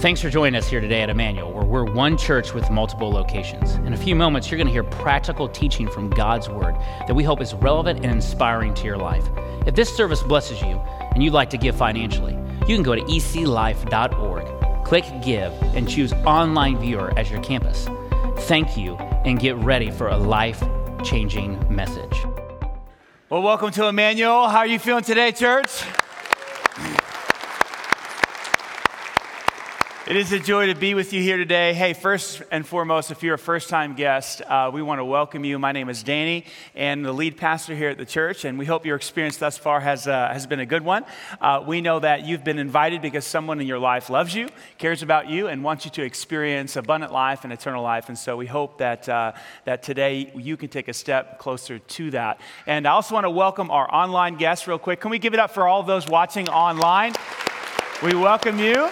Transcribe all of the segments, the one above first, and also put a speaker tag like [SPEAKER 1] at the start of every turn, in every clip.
[SPEAKER 1] Thanks for joining us here today at Emmanuel, where we're one church with multiple locations. In a few moments, you're going to hear practical teaching from God's Word that we hope is relevant and inspiring to your life. If this service blesses you and you'd like to give financially, you can go to eclife.org, click Give, and choose Online Viewer as your campus. Thank you, and get ready for a life changing message.
[SPEAKER 2] Well, welcome to Emmanuel. How are you feeling today, church? It is a joy to be with you here today. Hey, first and foremost, if you're a first time guest, uh, we want to welcome you. My name is Danny, and the lead pastor here at the church, and we hope your experience thus far has, uh, has been a good one. Uh, we know that you've been invited because someone in your life loves you, cares about you, and wants you to experience abundant life and eternal life. And so we hope that, uh, that today you can take a step closer to that. And I also want to welcome our online guests real quick. Can we give it up for all those watching online? We welcome you.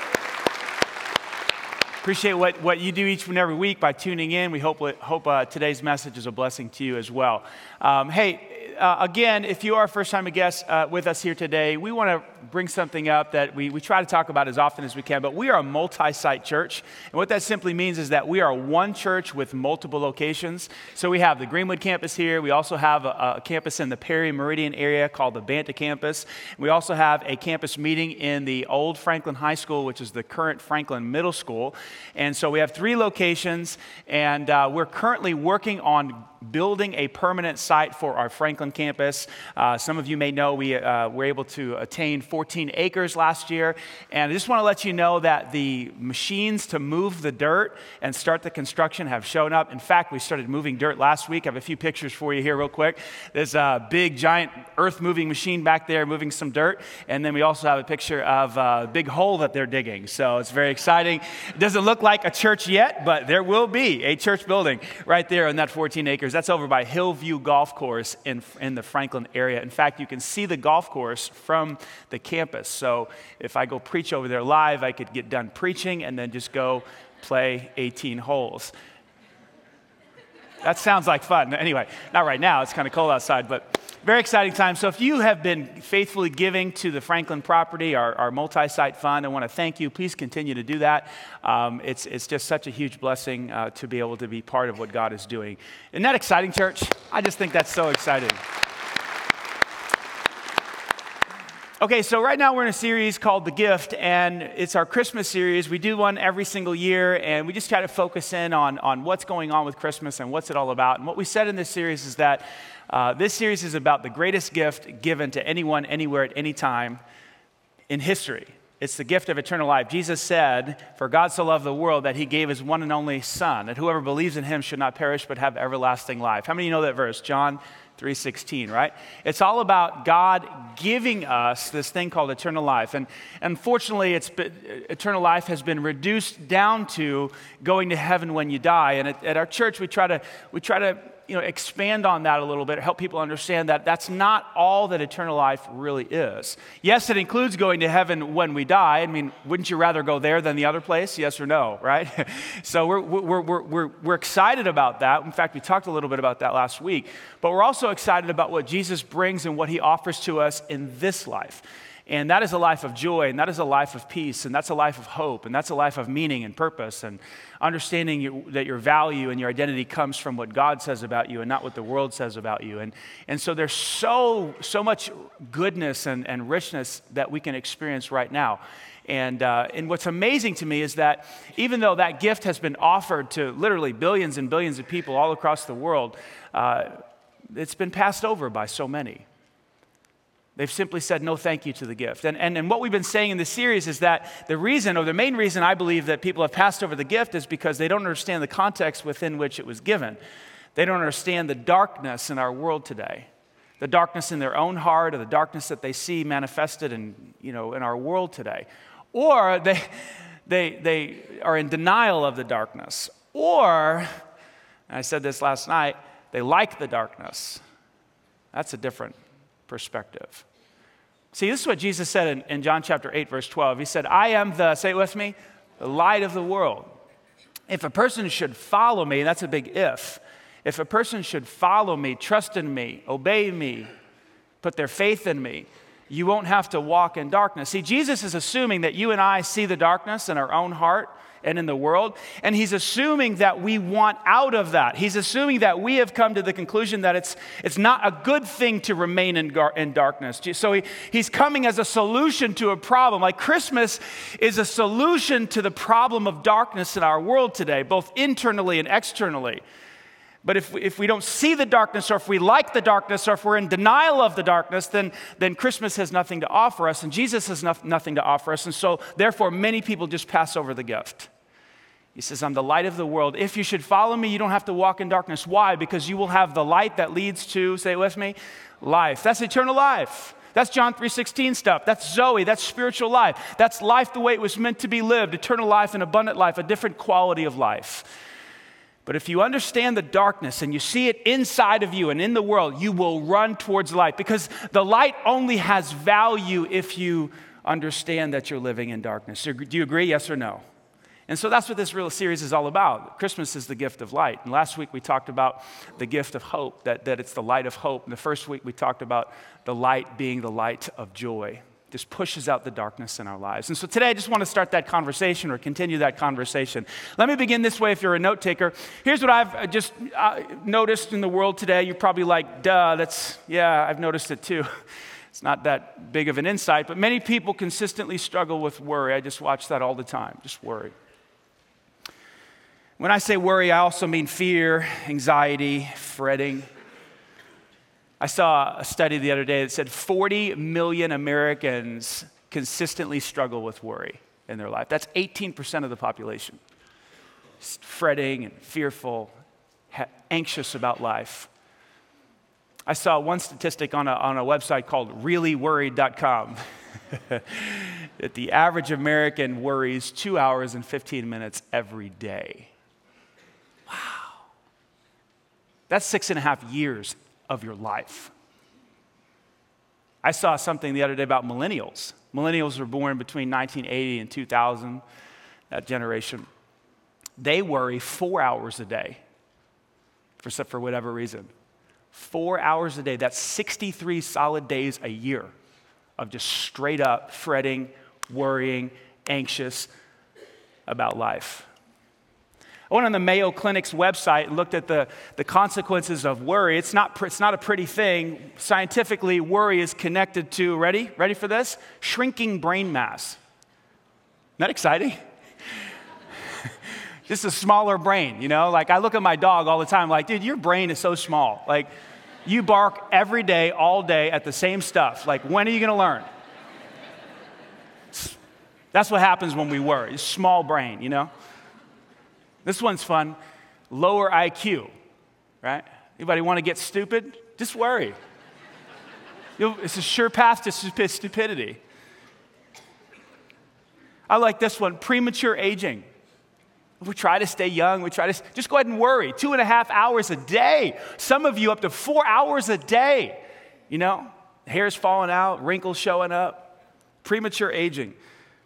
[SPEAKER 2] Appreciate what, what you do each and every week by tuning in. We hope, hope uh, today's message is a blessing to you as well. Um, hey, uh, again, if you are a first time guest uh, with us here today, we want to bring something up that we, we try to talk about as often as we can, but we are a multi site church. And what that simply means is that we are one church with multiple locations. So we have the Greenwood campus here. We also have a, a campus in the Perry Meridian area called the Banta campus. We also have a campus meeting in the old Franklin High School, which is the current Franklin Middle School. And so we have three locations, and uh, we're currently working on building a permanent site for our Franklin campus. Uh, some of you may know we uh, were able to attain 14 acres last year. And I just want to let you know that the machines to move the dirt and start the construction have shown up. In fact, we started moving dirt last week. I have a few pictures for you here, real quick. There's a big, giant earth moving machine back there moving some dirt. And then we also have a picture of a big hole that they're digging. So it's very exciting. It doesn't look like a church yet, but there will be a church building right there on that 14 acres. That's over by Hillview Golf Course in, in the Franklin area. In fact, you can see the golf course from the campus. So if I go preach over there live, I could get done preaching and then just go play 18 holes. That sounds like fun. Anyway, not right now, it's kind of cold outside, but very exciting time. So, if you have been faithfully giving to the Franklin property, our, our multi site fund, I want to thank you. Please continue to do that. Um, it's, it's just such a huge blessing uh, to be able to be part of what God is doing. Isn't that exciting, church? I just think that's so exciting. Okay, so right now we're in a series called The Gift, and it's our Christmas series. We do one every single year, and we just try to focus in on, on what's going on with Christmas and what's it all about. And what we said in this series is that uh, this series is about the greatest gift given to anyone, anywhere, at any time in history. It's the gift of eternal life. Jesus said, For God so loved the world that he gave his one and only Son, that whoever believes in him should not perish but have everlasting life. How many you know that verse? John 3:16, right? It's all about God giving us this thing called eternal life. And unfortunately, it's been, eternal life has been reduced down to going to heaven when you die. And at, at our church, we try to we try to you know, expand on that a little bit, help people understand that that's not all that eternal life really is. Yes, it includes going to heaven when we die. I mean, wouldn't you rather go there than the other place? Yes or no, right? so we're, we're, we're, we're, we're excited about that. In fact, we talked a little bit about that last week. But we're also excited about what Jesus brings and what he offers to us in this life. And that is a life of joy, and that is a life of peace, and that's a life of hope, and that's a life of meaning and purpose, and understanding that your value and your identity comes from what God says about you and not what the world says about you. And, and so there's so, so much goodness and, and richness that we can experience right now. And, uh, and what's amazing to me is that even though that gift has been offered to literally billions and billions of people all across the world, uh, it's been passed over by so many. They've simply said no thank you to the gift. And, and, and what we've been saying in this series is that the reason, or the main reason I believe that people have passed over the gift is because they don't understand the context within which it was given. They don't understand the darkness in our world today, the darkness in their own heart, or the darkness that they see manifested in, you know, in our world today. Or they, they, they are in denial of the darkness. Or, I said this last night, they like the darkness. That's a different perspective. See, this is what Jesus said in, in, John chapter 8, verse 12. He said, I am the, say it with me, the light of the world. If a person should follow me, that's a big if. If a person should follow me, trust in me, obey me, put their faith in me, you won't have to walk in darkness. See, Jesus is assuming that you and I see the darkness in our own heart and in the world, and he's assuming that we want out of that. He's assuming that we have come to the conclusion that it's, it's not a good thing to remain in, gar- in darkness. So he, he's coming as a solution to a problem. Like Christmas is a solution to the problem of darkness in our world today, both internally and externally. But if we, if we don't see the darkness, or if we like the darkness, or if we're in denial of the darkness, then, then Christmas has nothing to offer us, and Jesus has no, nothing to offer us. And so, therefore, many people just pass over the gift. He says, I'm the light of the world. If you should follow me, you don't have to walk in darkness. Why? Because you will have the light that leads to, say it with me, life. That's eternal life. That's John 3:16 stuff. That's Zoe, that's spiritual life. That's life the way it was meant to be lived, eternal life and abundant life, a different quality of life. But if you understand the darkness and you see it inside of you and in the world, you will run towards light because the light only has value if you understand that you're living in darkness. Do you agree? Yes or no? And so that's what this real series is all about. Christmas is the gift of light. And last week we talked about the gift of hope, that, that it's the light of hope. And the first week we talked about the light being the light of joy This pushes out the darkness in our lives. And so today I just want to start that conversation or continue that conversation. Let me begin this way if you're a note taker. Here's what I've uh, just uh, noticed in the world today. You're probably like, duh, that's, yeah, I've noticed it too. It's not that big of an insight, but many people consistently struggle with worry. I just watch that all the time, just worry. When I say worry, I also mean fear, anxiety, fretting. I saw a study the other day that said 40 million Americans consistently struggle with worry in their life. That's 18% of the population. Fretting and fearful, anxious about life. I saw one statistic on a, on a website called reallyworried.com that the average American worries two hours and 15 minutes every day. That's six and a half years of your life. I saw something the other day about millennials. Millennials were born between 1980 and 2000, that generation. They worry four hours a day for, for whatever reason. Four hours a day. That's 63 solid days a year of just straight up fretting, worrying, anxious about life. I went on the Mayo Clinic's website and looked at the, the consequences of worry. It's not, it's not a pretty thing. Scientifically, worry is connected to, ready? Ready for this? Shrinking brain mass. That exciting? Just a smaller brain, you know? Like, I look at my dog all the time, like, dude, your brain is so small. Like, you bark every day, all day at the same stuff. Like, when are you gonna learn? That's what happens when we worry. Small brain, you know? This one's fun. Lower IQ, right? Anybody want to get stupid? Just worry. It's a sure path to stupidity. I like this one premature aging. We try to stay young. We try to just go ahead and worry. Two and a half hours a day. Some of you up to four hours a day. You know, hair's falling out, wrinkles showing up, premature aging.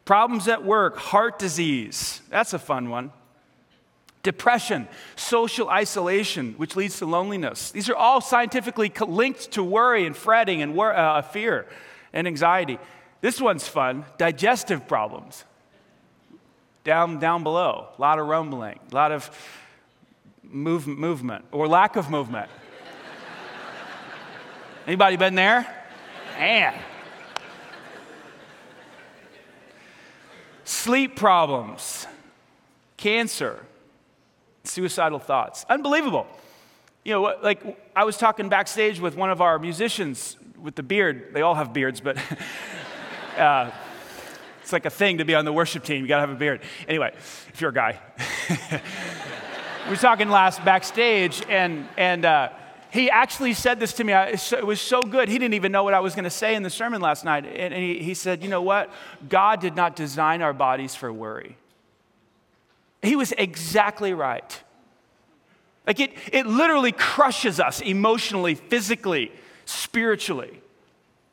[SPEAKER 2] Problems at work, heart disease. That's a fun one depression, social isolation, which leads to loneliness. These are all scientifically linked to worry and fretting and wor- uh, fear and anxiety. This one's fun digestive problems. Down, down below, a lot of rumbling, a lot of move, movement or lack of movement. Anybody been there? Man. Sleep problems, cancer, suicidal thoughts. Unbelievable. You know, like I was talking backstage with one of our musicians with the beard. They all have beards, but uh, it's like a thing to be on the worship team. You got to have a beard. Anyway, if you're a guy. we were talking last backstage, and, and uh, he actually said this to me. It was so good. He didn't even know what I was to say in the sermon last night. And he, he said, You know what? God did not design our bodies for worry. He was exactly right. Like it, it literally crushes us emotionally, physically, spiritually.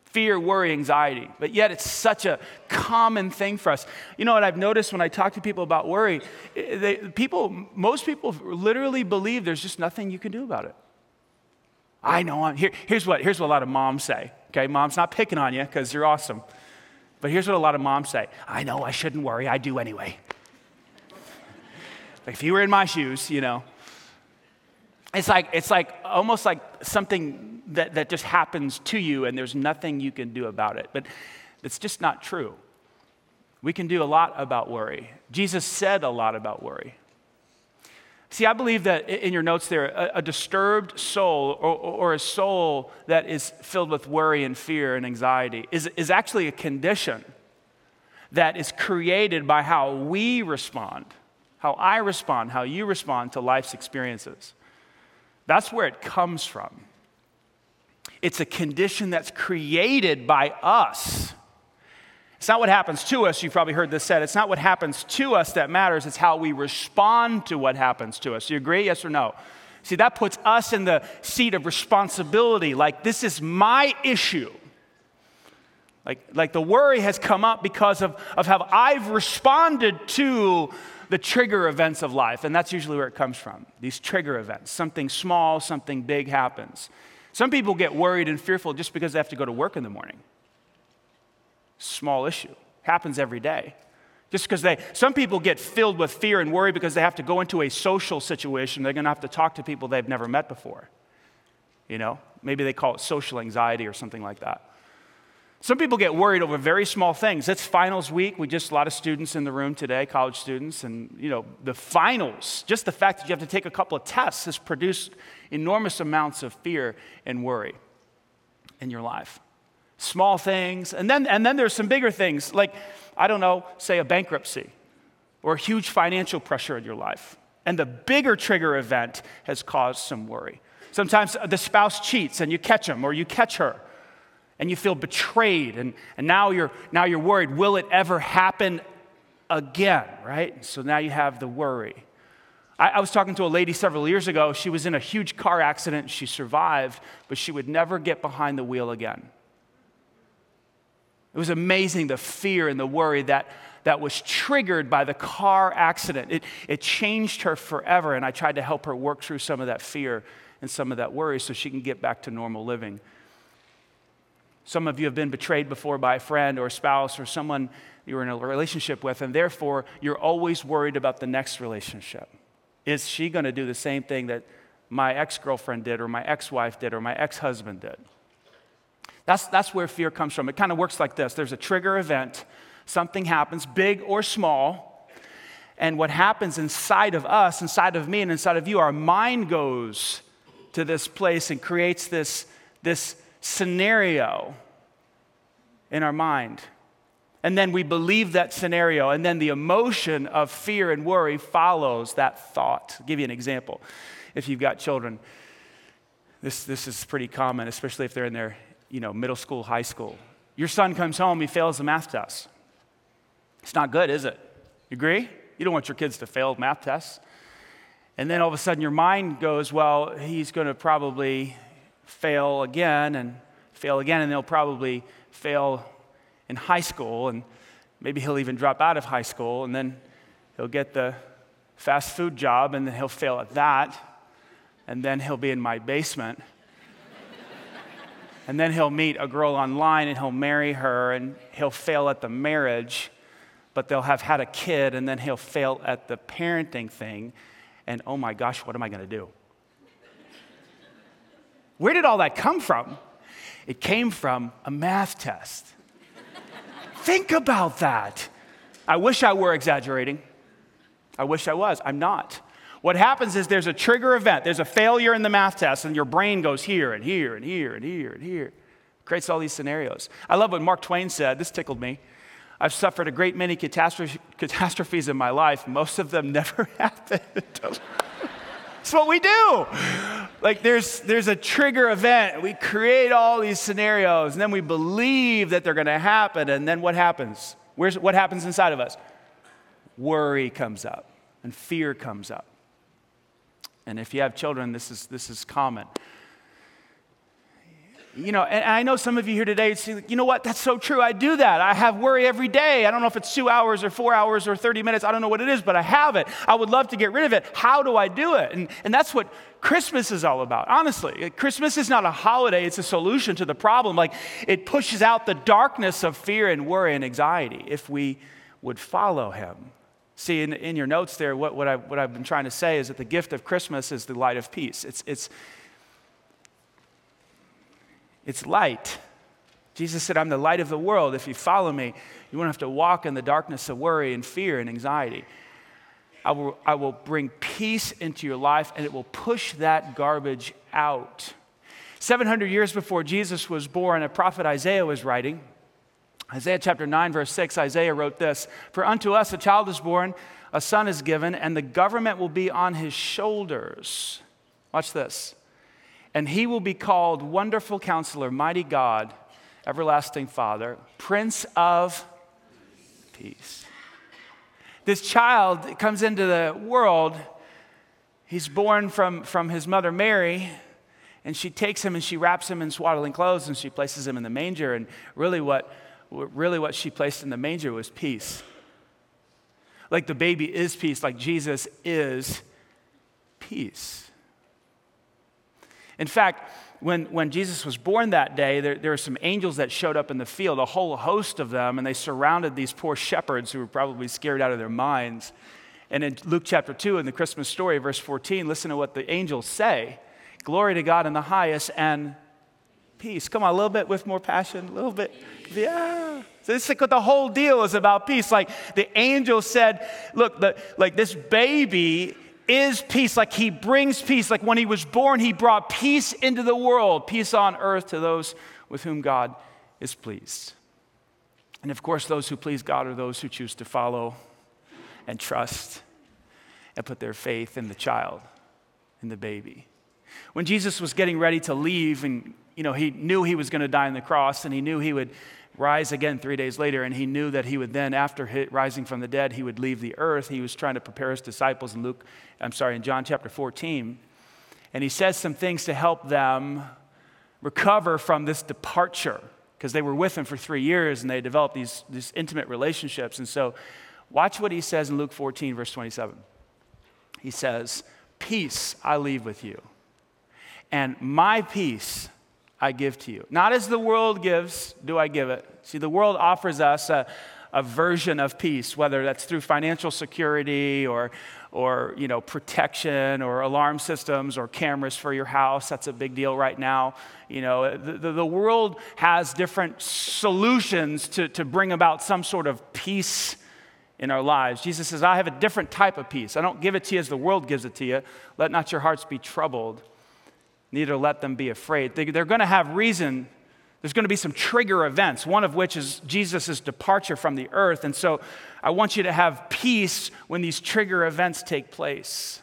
[SPEAKER 2] Fear, worry, anxiety. But yet it's such a common thing for us. You know what I've noticed when I talk to people about worry? They, people, most people literally believe there's just nothing you can do about it. I know. I'm, here, here's, what, here's what a lot of moms say Okay, mom's not picking on you because you're awesome. But here's what a lot of moms say I know I shouldn't worry, I do anyway. Like if you were in my shoes, you know. It's like, it's like almost like something that, that just happens to you and there's nothing you can do about it. But it's just not true. We can do a lot about worry. Jesus said a lot about worry. See, I believe that in your notes there, a, a disturbed soul or, or, a soul that is filled with worry and fear and anxiety is, is actually a condition that is created by how we respond, how I respond, how you respond to life's experiences. That's where it comes from. It's a condition that's created by us. It's not what happens to us. You've probably heard this said. It's not what happens to us that matters. It's how we respond to what happens to us. Do You agree? Yes or no? See, that puts us in the seat of responsibility. Like, this is my issue. Like, like the worry has come up because of, of how I've responded to the trigger events of life. And that's usually where it comes from these trigger events. Something small, something big happens. Some people get worried and fearful just because they have to go to work in the morning small issue. Happens every day. Just because they, some people get filled with fear and worry because they have to go into a social situation. They're going to have to talk to people they've never met before. You know, maybe they call it social anxiety or something like that. Some people get worried over very small things. It's finals week. We just a lot of students in the room today, college students, and you know, the finals, just the fact that you have to take a couple of tests has produced enormous amounts of fear and worry in your life small things. And then, and then there's some bigger things, like, I don't know, say a bankruptcy or huge financial pressure in your life. And the bigger trigger event has caused some worry. Sometimes the spouse cheats and you catch him or you catch her and you feel betrayed and, and now, you're, now you're worried will it ever happen again, right? So now you have the worry. I, I was talking to a lady several years ago. She was in a huge car accident. She survived, but she would never get behind the wheel again. It was amazing the fear and the worry that, that was triggered by the car accident. It, it changed her forever, and I tried to help her work through some of that fear and some of that worry so she can get back to normal living. Some of you have been betrayed before by a friend or a spouse or someone you were in a relationship with, and therefore you're always worried about the next relationship. Is she going to do the same thing that my ex girlfriend did, or my ex wife did, or my ex husband did? That's, that's where fear comes from. It kind of works like this there's a trigger event, something happens, big or small. And what happens inside of us, inside of me, and inside of you, our mind goes to this place and creates this, this scenario in our mind. And then we believe that scenario, and then the emotion of fear and worry follows that thought. I'll give you an example. If you've got children, this, this is pretty common, especially if they're in their you know, middle school, high school. Your son comes home, he fails the math test. It's not good, is it? You agree? You don't want your kids to fail math tests. And then all of a sudden your mind goes, well, he's going to probably fail again and fail again, and they'll probably fail in high school, and maybe he'll even drop out of high school, and then he'll get the fast food job, and then he'll fail at that, and then he'll be in my basement and then he'll meet a girl online and he'll marry her and he'll fail at the marriage, but they'll have had a kid and then he'll fail at the parenting thing. And oh my gosh, what am I going to do? Where did all that come from? It came from a math test. Think about that. I wish I were exaggerating. I wish I was. I'm not. What happens is there's a trigger event, there's a failure in the math test, and your brain goes here and here and here and here and here. creates all these scenarios. I love what Mark Twain said. This tickled me. I've suffered a great many catastrophes in my life. Most of them never happened. That's what we do. Like there's, there's a trigger event. We create all these scenarios, and then we believe that they're going to happen. And then what happens? Where's, what happens inside of us? Worry comes up, and fear comes up. And if you have children, this is, this is common. You know, and I know some of you here today say, you know what, that's so true. I do that. I have worry every day. I don't know if it's two hours or four hours or 30 minutes. I don't know what it is, but I have it. I would love to get rid of it. How do I do it? And, and that's what Christmas is all about, honestly. Christmas is not a holiday, it's a solution to the problem. Like, it pushes out the darkness of fear and worry and anxiety if we would follow Him. See, in, in your notes there, what, what, I, what I've been trying to say is that the gift of Christmas is the light of peace. It's, it's, it's light. Jesus said, I'm the light of the world. If you follow me, you won't have to walk in the darkness of worry and fear and anxiety. I will, I will bring peace into your life and it will push that garbage out. 700 years before Jesus was born, a prophet Isaiah was writing. Isaiah chapter 9, verse 6, Isaiah wrote this For unto us a child is born, a son is given, and the government will be on his shoulders. Watch this and he will be called Wonderful Counselor, Mighty God, Everlasting Father, Prince of Peace. This child comes into the world. He's born from, from his mother Mary, and she takes him and she wraps him in swaddling clothes and she places him in the manger. And really, what, really, what she placed in the manger was peace. Like the baby is peace, like Jesus is peace. In fact, when, when Jesus was born that day, there, there were some angels that showed up in the field, a whole host of them, and they surrounded these poor shepherds who were probably scared out of their minds. And in Luke chapter 2, in the Christmas story, verse 14, listen to what the angels say Glory to God in the highest and peace. Come on, a little bit with more passion, a little bit. Yeah. So this is what the whole deal is about peace. Like the angel said, look, the, like this baby is peace, like he brings peace. Like when he was born, he brought peace into the world, peace on earth to those with whom God is pleased. And of course, those who please God are those who choose to follow and trust and put their faith in the child, in the baby. When Jesus was getting ready to leave, and you know, he knew he was going to die on the cross, and he knew he would rise again three days later, and he knew that he would then, after rising from the dead, he would leave the earth. He was trying to prepare his disciples in Luke, I'm sorry, in John chapter 14. And he says some things to help them recover from this departure because they were with him for three years and they developed these, these intimate relationships. And so, watch what he says in Luke 14, verse 27. He says, Peace I leave with you, and my peace I give to you. Not as the world gives, do I give it. See, the world offers us a, a version of peace, whether that's through financial security or, or you know, protection or alarm systems or cameras for your house. That's a big deal right now. You know, the, the world has different solutions to, to bring about some sort of peace in our lives. Jesus says, I have a different type of peace. I don't give it to you as the world gives it to you. Let not your hearts be troubled neither let them be afraid. They, are going to have reason. There's going to be some trigger events, one of which is Jesus' departure from the earth. And so I want you to have peace when these trigger events take place.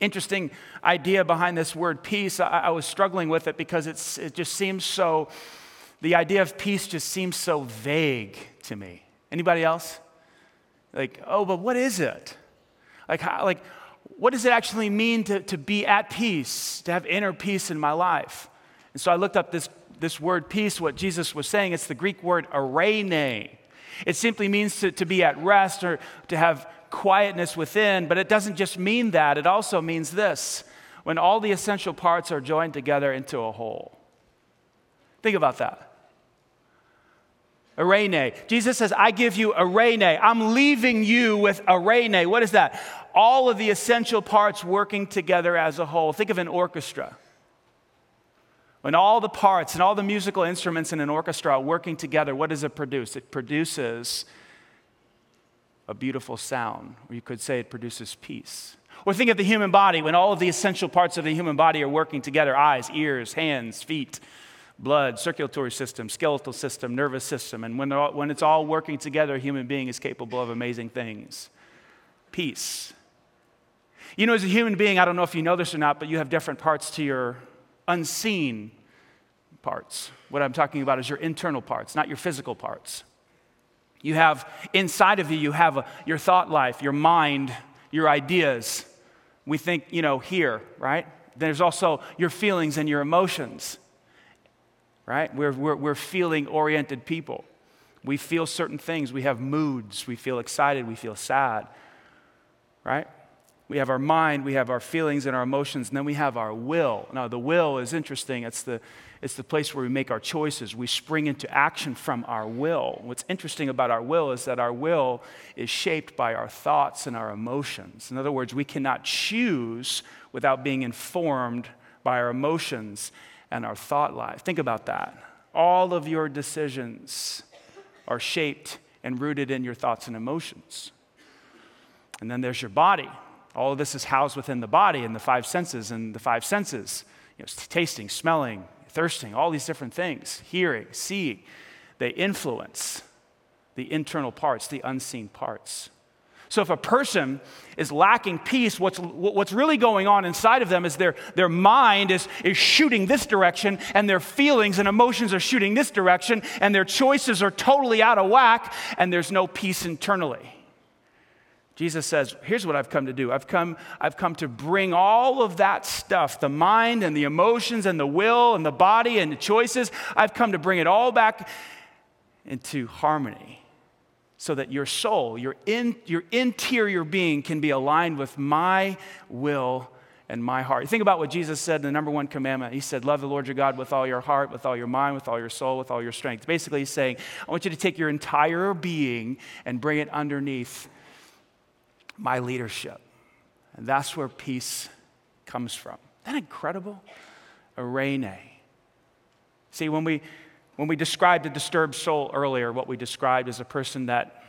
[SPEAKER 2] Interesting idea behind this word peace. I, I was struggling with it because it's, it just seems so, the idea of peace just seems so vague to me. Anybody else? Like, oh, but what is it? Like, how, like, what does it actually mean to, to be at peace, to have inner peace in my life? And so I looked up this, this word peace, what Jesus was saying. It's the Greek word eirene. It simply means to, to be at rest or to have quietness within, but it doesn't just mean that. It also means this when all the essential parts are joined together into a whole. Think about that. Eirene. Jesus says, I give you eirene. I'm leaving you with eirene. What is that? all of the essential parts working together as a whole. Think of an orchestra. When all the parts and all the musical instruments in an orchestra are working together, what does it produce? It produces a beautiful sound, or you could say it produces peace. Or think of the human body when all of the essential parts of the human body are working together eyes, ears, hands, feet, blood, circulatory system, skeletal system, nervous system. And when, all, when it's all working together, a human being is capable of amazing things. Peace. You know, as a human being, I don't know if you know this or not, but you have different parts to your unseen parts. What I'm talking about is your internal parts, not your physical parts. You have inside of you, you have a, your thought life, your mind, your ideas. We think, you know, here, right? There's also your feelings and your emotions. Right? We're, we're, we're feeling oriented people. We feel certain things. We have moods. We feel excited. We feel sad, right? We have our mind, we have our feelings and our emotions, and then we have our will. Now, the will is interesting. It's the, it's the place where we make our choices. We spring into action from our will. What's interesting about our will is that our will is shaped by our thoughts and our emotions. In other words, we cannot choose without being informed by our emotions and our thought life. Think about that. All of your decisions are shaped and rooted in your thoughts and emotions. And then there's your body. All of this is housed within the body and the five senses and the five senses you know, tasting, smelling, thirsting, all these different things, hearing, seeing. They influence the internal parts, the unseen parts. So if a person is lacking peace, what's, what's really going on inside of them is their, their mind is, is shooting this direction, and their feelings and emotions are shooting this direction, and their choices are totally out of whack, and there's no peace internally. Jesus says, Here's what I've come to do. I've come, I've come to bring all of that stuff the mind and the emotions and the will and the body and the choices I've come to bring it all back into harmony so that your soul, your, in, your interior being, can be aligned with my will and my heart. Think about what Jesus said in the number one commandment. He said, Love the Lord your God with all your heart, with all your mind, with all your soul, with all your strength. Basically, he's saying, I want you to take your entire being and bring it underneath my leadership. And that's where peace comes from. Isn't that incredible? Eirene. See, when we, when we described a disturbed soul earlier, what we described is a person that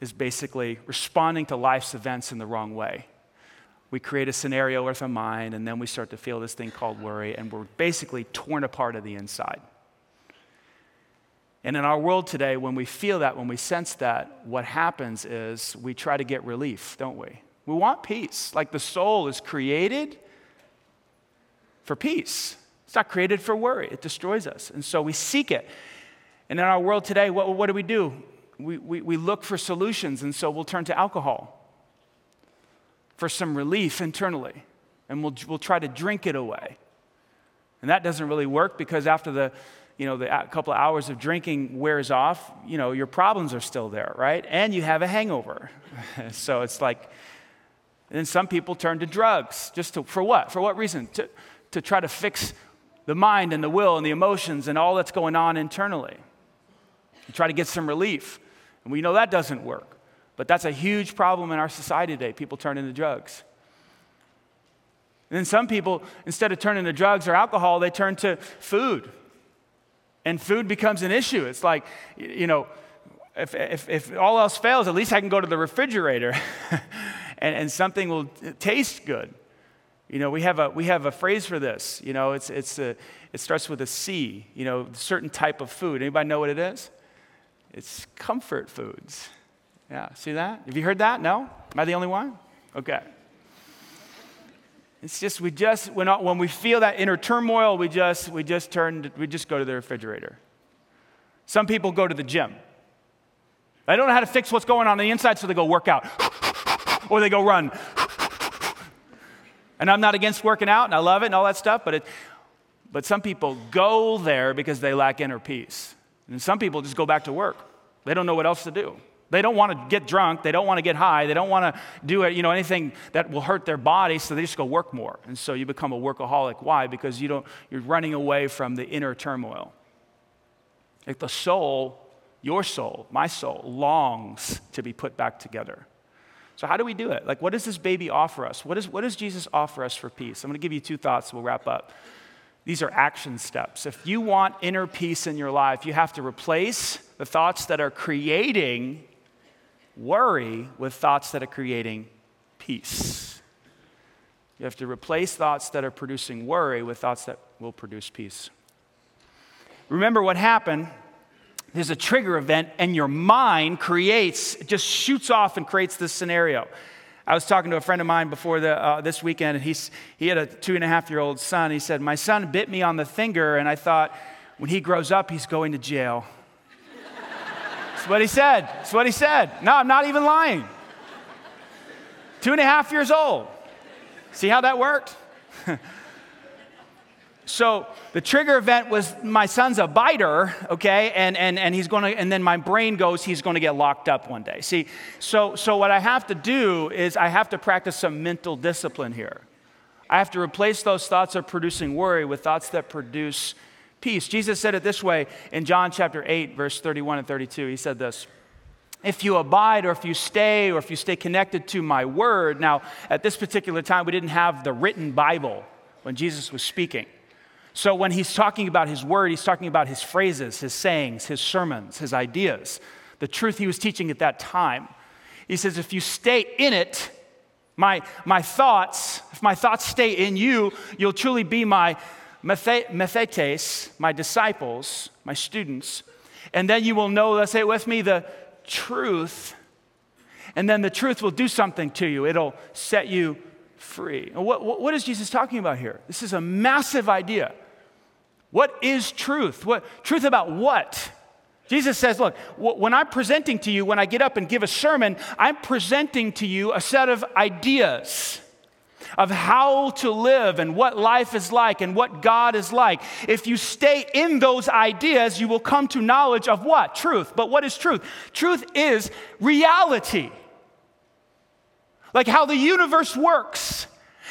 [SPEAKER 2] is basically responding to life's events in the wrong way. We create a scenario with our mind, and then we start to feel this thing called worry, and we're basically torn apart at the inside. And in our world today, when we feel that, when we sense that, what happens is we try to get relief, don't we? We want peace. Like the soul is created for peace, it's not created for worry, it destroys us. And so we seek it. And in our world today, what, what do we do? We, we, we look for solutions, and so we'll turn to alcohol for some relief internally, and we'll, we'll try to drink it away. And that doesn't really work because after the you know, the couple of hours of drinking wears off, you know, your problems are still there, right? And you have a hangover. so it's like, and some people turn to drugs just to, for what? For what reason? To, to try to fix the mind and the will and the emotions and all that's going on internally. You try to get some relief. And we know that doesn't work. But that's a huge problem in our society today. People turn into drugs. And then some people, instead of turning to drugs or alcohol, they turn to food and food becomes an issue. It's like, you know, if, if, if all else fails, at least I can go to the refrigerator and, and something will taste good. You know, we have a, we have a phrase for this. You know, it's, it's a, it starts with a C, you know, certain type of food. Anybody know what it is? It's comfort foods. Yeah, see that? Have you heard that? No? Am I the only one? Okay. It's just, we just, when, when we feel that inner turmoil, we just, we just turn, we just go to the refrigerator. Some people go to the gym. They don't know how to fix what's going on on the inside, so they go work out or they go run. And I'm not against working out, and I love it and all that stuff, but, it, but some people go there because they lack inner peace. And some people just go back to work. They don't know what else to do. They don't want to get drunk. They don't want to get high. They don't want to do you know, anything that will hurt their body, so they just go work more. And so you become a workaholic. Why? Because you don't, you're running away from the inner turmoil. Like the soul, your soul, my soul, longs to be put back together. So, how do we do it? Like, what does this baby offer us? What, is, what does Jesus offer us for peace? I'm going to give you two thoughts, we'll wrap up. These are action steps. If you want inner peace in your life, you have to replace the thoughts that are creating worry with thoughts that are creating peace. You have to replace thoughts that are producing worry with thoughts that will produce peace. Remember what happened. There's a trigger event, and your mind creates, just shoots off and creates this scenario. I was talking to a friend of mine before the, uh, this weekend, and he's, he had a two and a half year old son. He said, My son bit me on the finger, and I thought, when he grows up, he's going to jail. That's what he said. That's what he said. No, I'm not even lying. Two and a half years old. See how that worked? So the trigger event was my son's a biter, okay, and, and, and he's gonna, and then my brain goes, he's gonna get locked up one day. See, so, so what I have to do is I have to practice some mental discipline here. I have to replace those thoughts of producing worry with thoughts that produce peace. Jesus said it this way in John chapter 8, verse 31 and 32. He said this If you abide, or if you stay, or if you stay connected to my word. Now, at this particular time, we didn't have the written Bible when Jesus was speaking. So when he's talking about his word, he's talking about his phrases, his sayings, his sermons, his ideas, the truth he was teaching at that time. He says, if you stay in it, my, my thoughts, if my thoughts stay in you, you'll truly be my methetes, my disciples, my students. And then you will know, let's say it with me, the truth. And then the truth will do something to you. It'll set you free. What, what, what is Jesus talking about here? This is a massive idea. What is truth? What, truth about what? Jesus says, Look, when I'm presenting to you, when I get up and give a sermon, I'm presenting to you a set of ideas of how to live and what life is like and what God is like. If you stay in those ideas, you will come to knowledge of what? Truth. But what is truth? Truth is reality. Like how the universe works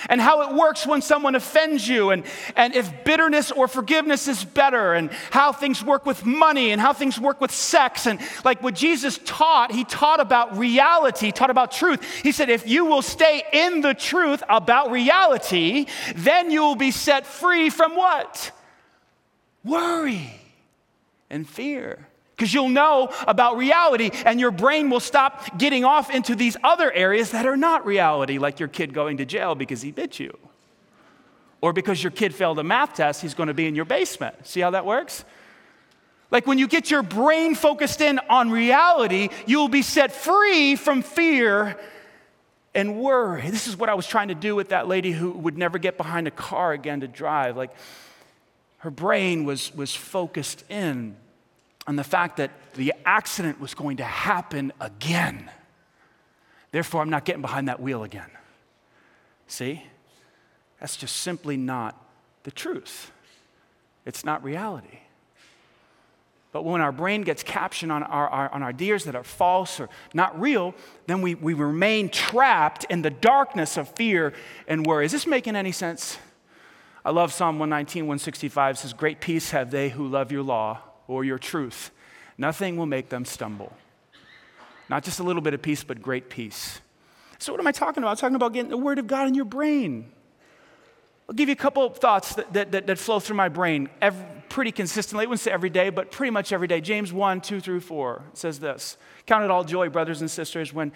[SPEAKER 2] and how it works when someone offends you, and, and if bitterness or forgiveness is better, and how things work with money, and how things work with sex. And like what Jesus taught, he taught about reality, taught about truth. He said, if you will stay in the truth about reality, then you will be set free from what? Worry and fear because you'll know about reality and your brain will stop getting off into these other areas that are not reality, like your kid going to jail because he bit you. Or because your kid failed a math test, he's going to be in your basement. See how that works? Like when you get your brain focused in on reality, you'll be set free from fear and worry. This is what I was trying to do with that lady who would never get behind a car again to drive. Like her brain was, was focused in on the fact that the accident was going to happen again. Therefore, I'm not getting behind that wheel again. See? That's just simply not the truth. It's not reality. But when our brain gets captioned on our, our, on ideas that are false or not real, then we, we remain trapped in the darkness of fear and worry. Is this making any sense? I love Psalm 119, 165 says, Great peace have they who love your law or your truth. Nothing will make them stumble. Not just a little bit of peace, but great peace. So, what am I talking about? I'm talking about getting the Word of God in your brain. I'll give you a couple of thoughts that, that, that, that flow through my brain every, pretty consistently. I wouldn't say every day, but pretty much every day. James 1, 2 through 4 says this Count it all joy, brothers and sisters, when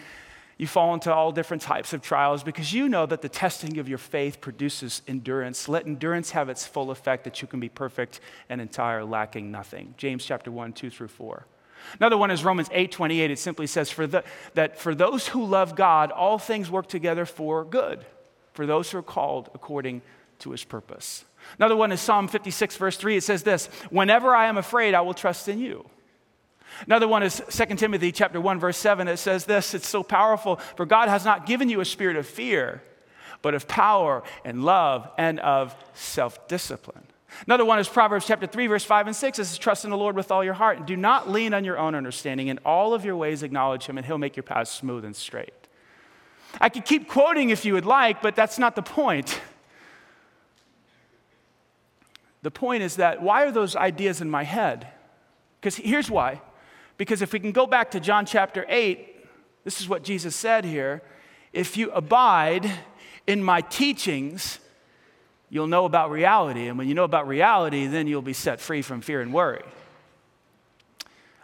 [SPEAKER 2] you fall into all different types of trials because you know that the testing of your faith produces endurance. Let endurance have its full effect that you can be perfect and entire, lacking nothing. James chapter 1, 2 through 4. Another one is Romans 8 28. It simply says, for the, that for those who love God, all things work together for good, for those who are called according to his purpose. Another one is Psalm 56, verse 3. It says this Whenever I am afraid, I will trust in you. Another one is 2 Timothy chapter 1 verse 7 it says this it's so powerful for God has not given you a spirit of fear but of power and love and of self-discipline. Another one is Proverbs chapter 3 verse 5 and 6 it says trust in the Lord with all your heart and do not lean on your own understanding in all of your ways acknowledge him and he'll make your paths smooth and straight. I could keep quoting if you would like but that's not the point. The point is that why are those ideas in my head? Because here's why. Because if we can go back to John chapter 8, this is what Jesus said here if you abide in my teachings, you'll know about reality. And when you know about reality, then you'll be set free from fear and worry.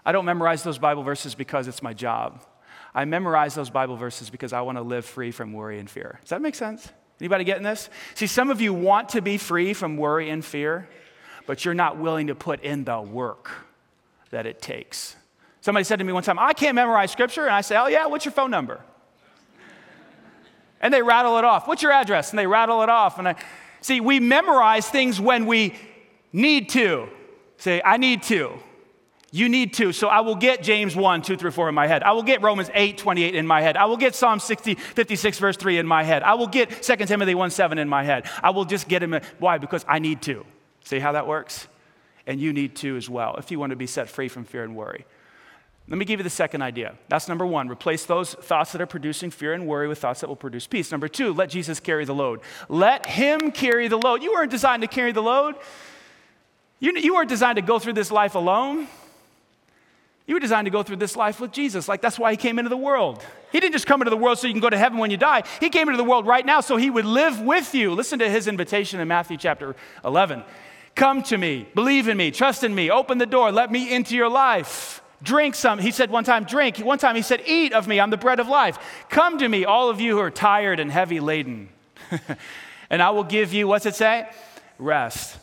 [SPEAKER 2] I don't memorize those Bible verses because it's my job. I memorize those Bible verses because I want to live free from worry and fear. Does that make sense? Anybody getting this? See, some of you want to be free from worry and fear, but you're not willing to put in the work that it takes. Somebody said to me one time, I can't memorize scripture. And I say, Oh, yeah, what's your phone number? And they rattle it off. What's your address? And they rattle it off. And I see, we memorize things when we need to. Say, I need to. You need to. So I will get James 1, 2 through 4 in my head. I will get Romans 8, 28 in my head. I will get Psalm 60, 56, verse 3 in my head. I will get 2 Timothy 1, 7 in my head. I will just get him. Why? Because I need to. See how that works? And you need to as well if you want to be set free from fear and worry. Let me give you the second idea. That's number one. Replace those thoughts that are producing fear and worry with thoughts that will produce peace. Number two, let Jesus carry the load. Let Him carry the load. You weren't designed to carry the load. You, you weren't designed to go through this life alone. You were designed to go through this life with Jesus. Like that's why He came into the world. He didn't just come into the world so you can go to heaven when you die. He came into the world right now so He would live with you. Listen to His invitation in Matthew chapter 11. Come to me, believe in me, trust in me, open the door, let me into your life. Drink some. He said one time, drink. One time he said, eat of me. I'm the bread of life. Come to me, all of you who are tired and heavy laden, and I will give you, what's it say? Rest.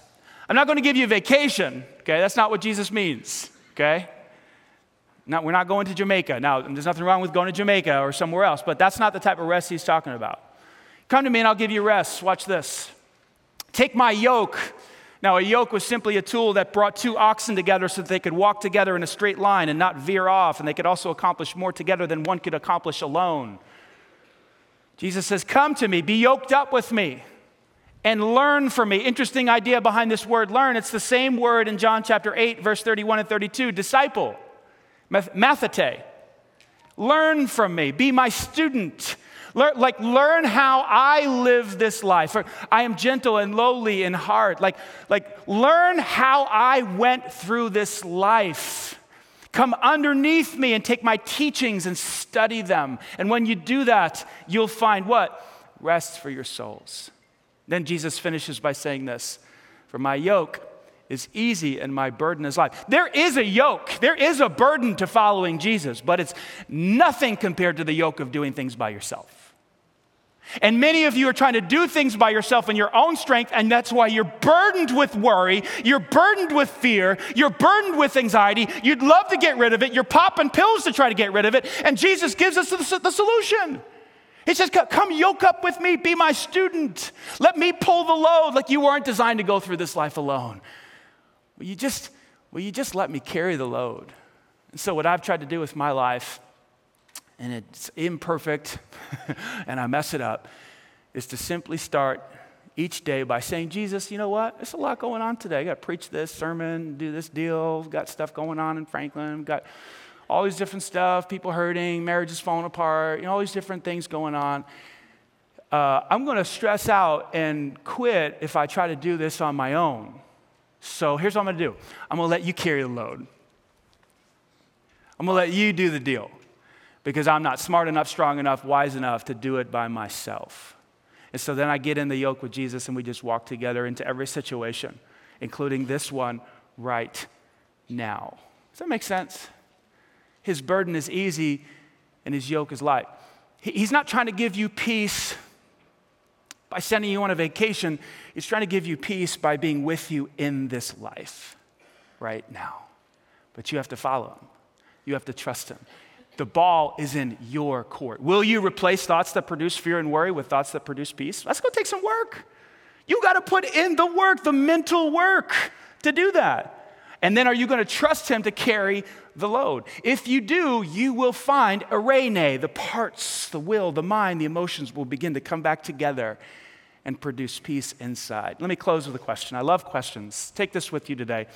[SPEAKER 2] I'm not going to give you vacation, okay? That's not what Jesus means, okay? Now, we're not going to Jamaica. Now, there's nothing wrong with going to Jamaica or somewhere else, but that's not the type of rest he's talking about. Come to me and I'll give you rest. Watch this. Take my yoke now, a yoke was simply a tool that brought two oxen together so that they could walk together in a straight line and not veer off, and they could also accomplish more together than one could accomplish alone. Jesus says, Come to me, be yoked up with me, and learn from me. Interesting idea behind this word learn. It's the same word in John chapter 8, verse 31 and 32 disciple, mathete. Learn from me, be my student. Learn, like, learn how I live this life. I am gentle and lowly in heart. Like, like, learn how I went through this life. Come underneath me and take my teachings and study them. And when you do that, you'll find what? Rest for your souls. Then Jesus finishes by saying this For my yoke is easy and my burden is light. There is a yoke, there is a burden to following Jesus, but it's nothing compared to the yoke of doing things by yourself. And many of you are trying to do things by yourself in your own strength, and that's why you're burdened with worry, you're burdened with fear, you're burdened with anxiety. You'd love to get rid of it, you're popping pills to try to get rid of it, and Jesus gives us the, solution. He says, Come yoke up with me, be my student. Let me pull the load like you weren't designed to go through this life alone. Will you just, will you just let me carry the load? And so, what I've tried to do with my life and it's imperfect and I mess it up, is to simply start each day by saying, Jesus, you know what? There's a lot going on today. I got to preach this sermon, do this deal, got stuff going on in Franklin, got all these different stuff, people hurting, marriages falling apart, you know, all these different things going on. Uh, I'm going to stress out and quit if I try to do this on my own. So here's what I'm going to do I'm going to let you carry the load. I'm going to let you do the deal because I'm not smart enough, strong enough, wise enough to do it by myself. And so then I get in the yoke with Jesus and we just walk together into every situation, including this one right now. Does that make sense? His burden is easy and his yoke is light. He's not trying to give you peace by sending you on a vacation, he's trying to give you peace by being with you in this life right now. But you have to follow him, you have to trust him. The ball is in your court. Will you replace thoughts that produce fear and worry with thoughts that produce peace? Going to take some work. You got to put in the work, the mental work to do that. And then are you going to trust him to carry the load? If you do, you will find eirene, the parts, the will, the mind, the emotions will begin to come back together and produce peace inside. Let me close with a question. I love questions. Take this with you today.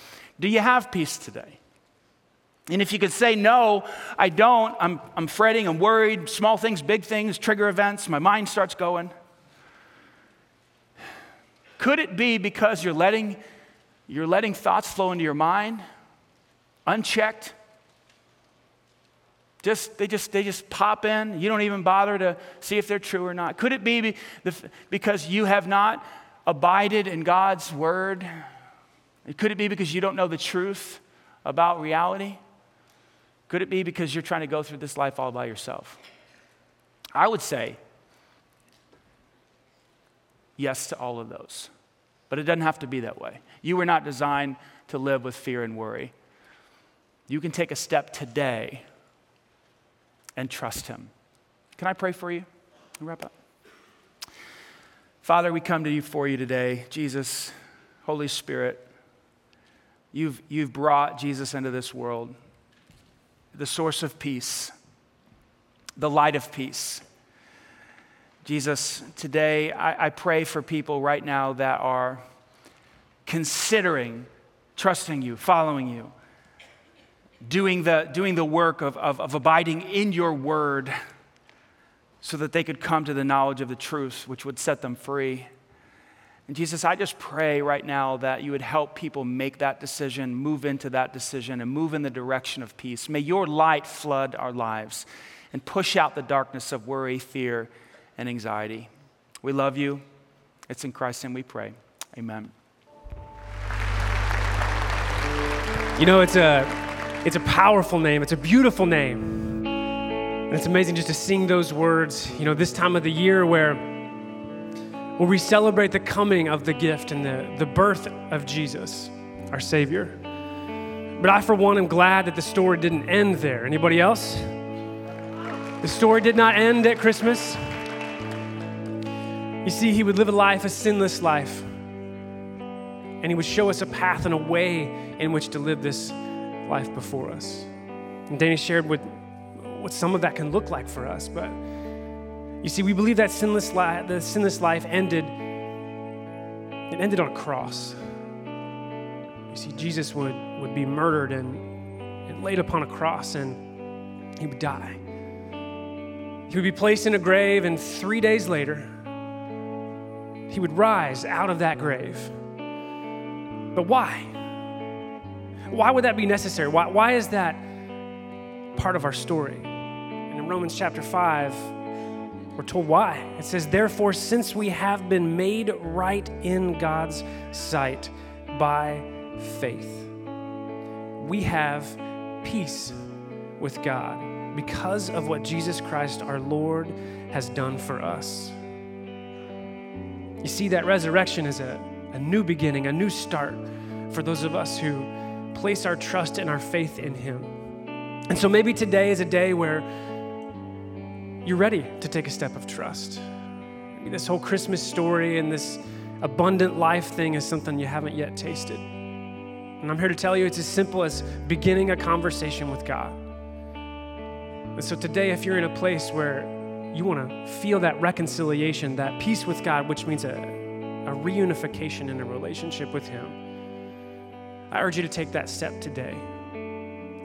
[SPEAKER 2] Do you have peace today? And if you could say, no, I don't, I'm, I'm fretting, I'm worried, small things, big things, trigger events, my mind starts going. Could it be because you're letting, you're letting thoughts flow into your mind unchecked? Just, they, just, they just pop in. You don't even bother to see if they're true or not. Could it be because you have not abided in God's word? Could it be because you don't know the truth about reality? Could it be because you're trying to go through this life all by yourself? I would say yes to all of those. But it doesn't have to be that way. You were not designed to live with fear and worry. You can take a step today and trust Him. Can I pray for you? Wrap up. Father, we come to you for you today. Jesus, Holy Spirit, you've, you've brought Jesus into this world the source of peace, the light of peace. Jesus, today I, I, pray for people right now that are considering trusting you, following you, doing the, doing the work of, of, of abiding in your word so that they could come to the knowledge of the truth, which would set them free. And Jesus, I just pray right now that you would help people make that decision, move into that decision, and move in the direction of peace. May your light flood our lives and push out the darkness of worry, fear, and anxiety. We love you. It's in Christ's name we pray. Amen.
[SPEAKER 3] You know, it's a, it's a powerful name, it's a beautiful name. And it's amazing just to sing those words, you know, this time of the year where, where we celebrate the coming of the gift and the, the birth of Jesus, our Savior. But I, for one, am glad that the story didn't end there. Anybody else? The story did not end at Christmas. You see, he would live a life, a sinless life. And he would show us a path and a way in which to live this life before us. And Danny shared what, what some of that can look like for us. But you see, we believe that sinless life, the sinless life ended, it ended on a cross. You see, Jesus would, would be murdered and, and laid upon a cross and he would die. He would be placed in a grave, and three days later, he would rise out of that grave. But why? Why would that be necessary? Why, why is that part of our story? And in Romans chapter 5, we're told why. It says, Therefore, since we have been made right in God's sight by faith, we have peace with God because of what Jesus Christ our Lord has done for us. You see, that resurrection is a, a new beginning, a new start for those of us who place our trust and our faith in Him. And so maybe today is a day where you're ready to take a step of trust. Maybe this whole Christmas story and this abundant life thing is something you haven't yet tasted. And I'm here to tell you it's as simple as beginning a conversation with God. And so today, if you're in a place where you want to feel that reconciliation, that peace with God, which means a, a reunification in a relationship with Him, I urge you to take that step today.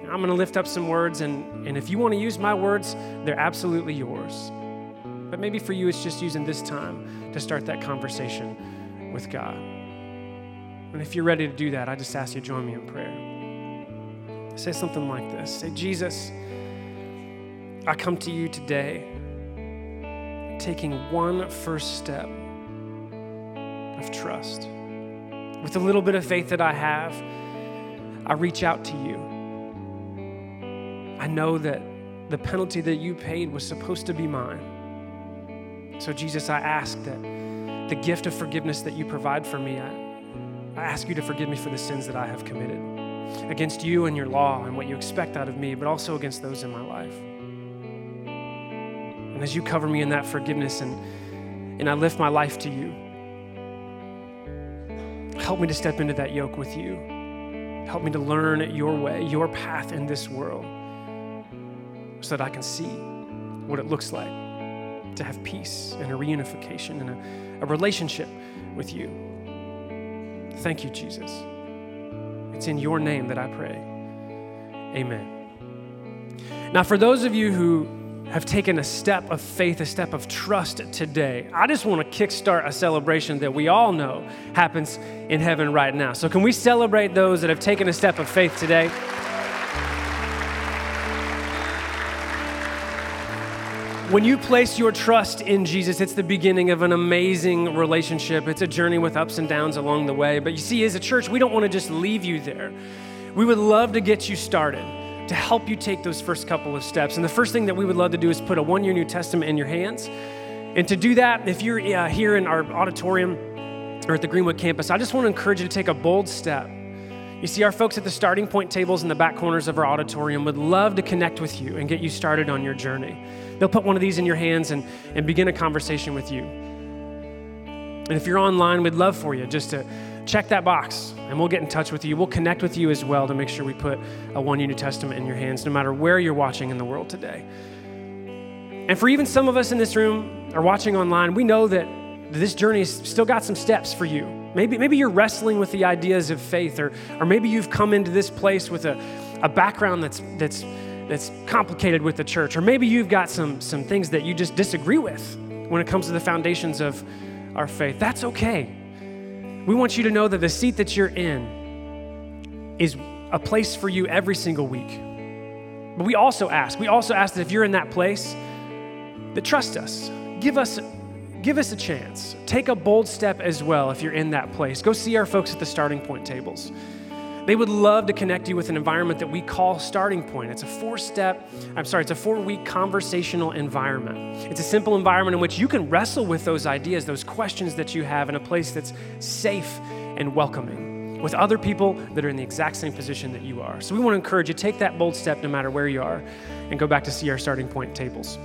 [SPEAKER 3] I'm going to lift up some words, and, and if you want to use my words, they're absolutely yours. But maybe for you, it's just using this time to start that conversation with God. And if you're ready to do that, I just ask you to join me in prayer. Say something like this Say, Jesus, I come to you today taking one first step of trust. With a little bit of faith that I have, I reach out to you. I know that the penalty that you paid was supposed to be mine. So, Jesus, I ask that the gift of forgiveness that you provide for me, I, I ask you to forgive me for the sins that I have committed against you and your law and what you expect out of me, but also against those in my life. And as you cover me in that forgiveness and, and I lift my life to you, help me to step into that yoke with you. Help me to learn your way, your path in this world, so that I can see what it looks like to have peace and a reunification and a, a relationship with you. Thank you, Jesus. It's in your name that I pray. Amen. Now, for those of you who have taken a step of faith, a step of trust today, I just want to kickstart a celebration that we all know happens in heaven right now. So, can we celebrate those that have taken a step of faith today? When you place your trust in Jesus, it's the beginning of an amazing relationship. It's a journey with ups and downs along the way. But you see, as a church, we don't want to just leave you there. We would love to get you started to help you take those first couple of steps. And the first thing that we would love to do is put a one year New Testament in your hands. And to do that, if you're uh, here in our auditorium or at the Greenwood campus, I just want to encourage you to take a bold step. You see, our folks at the starting point tables in the back corners of our auditorium would love to connect with you and get you started on your journey. They'll put one of these in your hands and, and begin a conversation with you. And if you're online, we'd love for you just to check that box and we'll get in touch with you. We'll connect with you as well to make sure we put a one New Testament in your hands, no matter where you're watching in the world today. And for even some of us in this room or watching online, we know that this journey has still got some steps for you. Maybe, maybe you're wrestling with the ideas of faith, or, or maybe you've come into this place with a, a background that's, that's, that's complicated with the church, or maybe you've got some, some things that you just disagree with when it comes to the foundations of our faith. That's okay. We want you to know that the seat that you're in is a place for you every single week. But we also ask, we also ask that if you're in that place, that trust us. Give us give us a chance. Take a bold step as well if you're in that place. Go see our folks at the starting point tables. They would love to connect you with an environment that we call Starting Point. It's a four step, I'm sorry, it's a four week conversational environment. It's a simple environment in which you can wrestle with those ideas, those questions that you have in a place that's safe and welcoming with other people that are in the exact same position that you are. So we want to encourage you to take that bold step no matter where you are and go back to see our Starting Point tables.